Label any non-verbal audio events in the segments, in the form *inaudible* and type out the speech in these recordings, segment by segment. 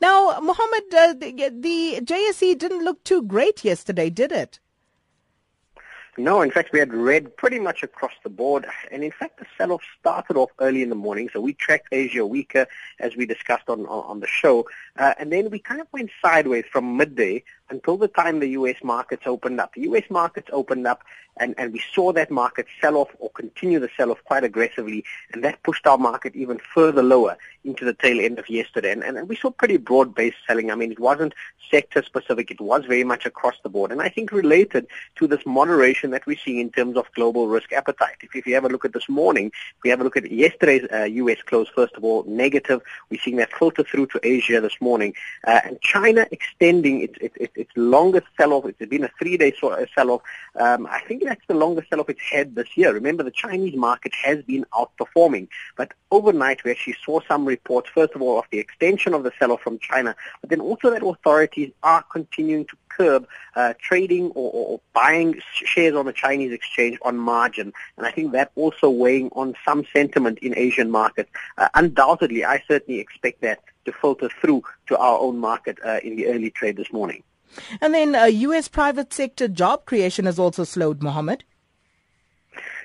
Now, Mohammed, uh, the, the JSE didn't look too great yesterday, did it? No, in fact, we had red pretty much across the board. And in fact, the sell-off started off early in the morning. So we tracked Asia weaker, as we discussed on, on, on the show. Uh, and then we kind of went sideways from midday until the time the U.S. markets opened up. The U.S. markets opened up, and, and we saw that market sell off or continue the sell off quite aggressively, and that pushed our market even further lower into the tail end of yesterday. And, and, and we saw pretty broad-based selling. I mean, it wasn't sector-specific. It was very much across the board, and I think related to this moderation that we're seeing in terms of global risk appetite. If, if you have a look at this morning, if we have a look at yesterday's uh, U.S. close, first of all, negative. We're seeing that filter through to Asia this morning, uh, and China extending its, its, its longest sell-off. It's been a three-day uh, sell-off. Um, I think that's the longest sell-off it's had this year. Remember, the Chinese market has been outperforming, but overnight we actually saw some reports, first of all, of the extension of the sell-off from China, but then also that authorities are continuing to curb uh, trading or, or, buying shares on the Chinese exchange on margin. And I think that also weighing on some sentiment in Asian markets. Uh, undoubtedly, I certainly expect that to filter through to our own market uh, in the early trade this morning. And then uh, U.S. private sector job creation has also slowed, Mohammed.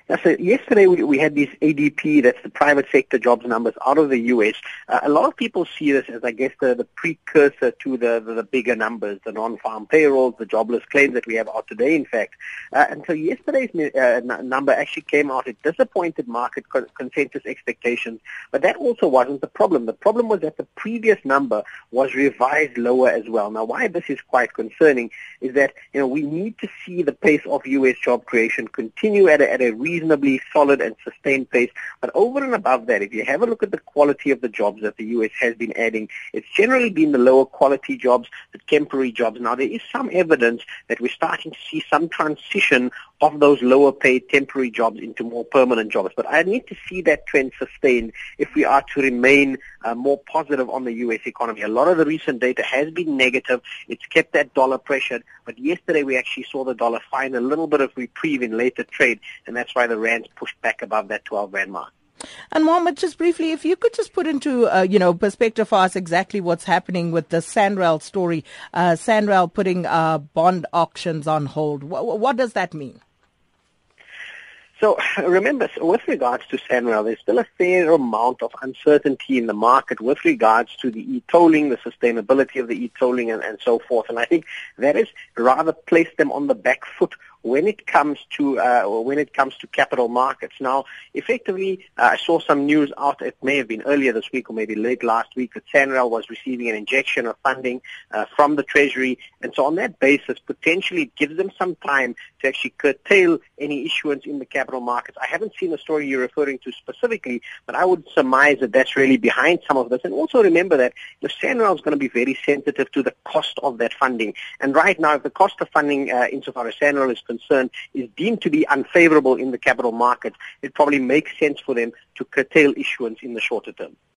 Yeah, so yesterday we, we had these ADP, that's the private sector jobs numbers out of the U.S. Uh, a lot of people see this as, I guess, the, the precursor to the, the, the bigger numbers, the non-farm payrolls, the jobless claims that we have out today, in fact. Uh, and so yesterday's uh, n- number actually came out. It disappointed market co- consensus expectations, but that also wasn't the problem. The problem was that the previous number was revised lower as well. Now, why this is quite concerning is that, you know, we need to see the pace of U.S. job creation continue at a, at a reasonably solid and sustained pace. But over and above that, if you have a look at the quality of the jobs that the U.S. has been adding, it's generally been the lower quality jobs, the temporary jobs. Now, there is some evidence that we're starting to see some transition of those lower paid temporary jobs into more permanent jobs. But I need to see that trend sustained if we are to remain uh, more positive on the U.S. economy. A lot of the recent data has been negative. It's kept that dollar pressured. But yesterday we actually saw the dollar find a little bit of reprieve in later trade, and that's why the rand pushed back above that 12 rand mark. And Mohammed, just briefly, if you could just put into uh, you know perspective for us exactly what's happening with the Sanral story, uh, Sanral putting uh, bond auctions on hold. W- what does that mean? So *sighs* remember, with regards to Sanral, there's still a fair amount of uncertainty in the market with regards to the e-tolling, the sustainability of the e-tolling, and, and so forth. And I think that has rather placed them on the back foot when it comes to uh, when it comes to capital markets. Now, effectively, uh, I saw some news out. It may have been earlier this week or maybe late last week that Sanral was receiving an injection of funding uh, from the Treasury, and so on that basis, potentially it gives them some time to actually curtail any issuance in the capital markets. I haven't seen the story you're referring to specifically, but I would surmise that that's really behind some of this. And also remember that the Sanral is going to be very sensitive to the cost of that funding. And right now, if the cost of funding insofar as Sanral is concern is deemed to be unfavorable in the capital markets, it probably makes sense for them to curtail issuance in the shorter term.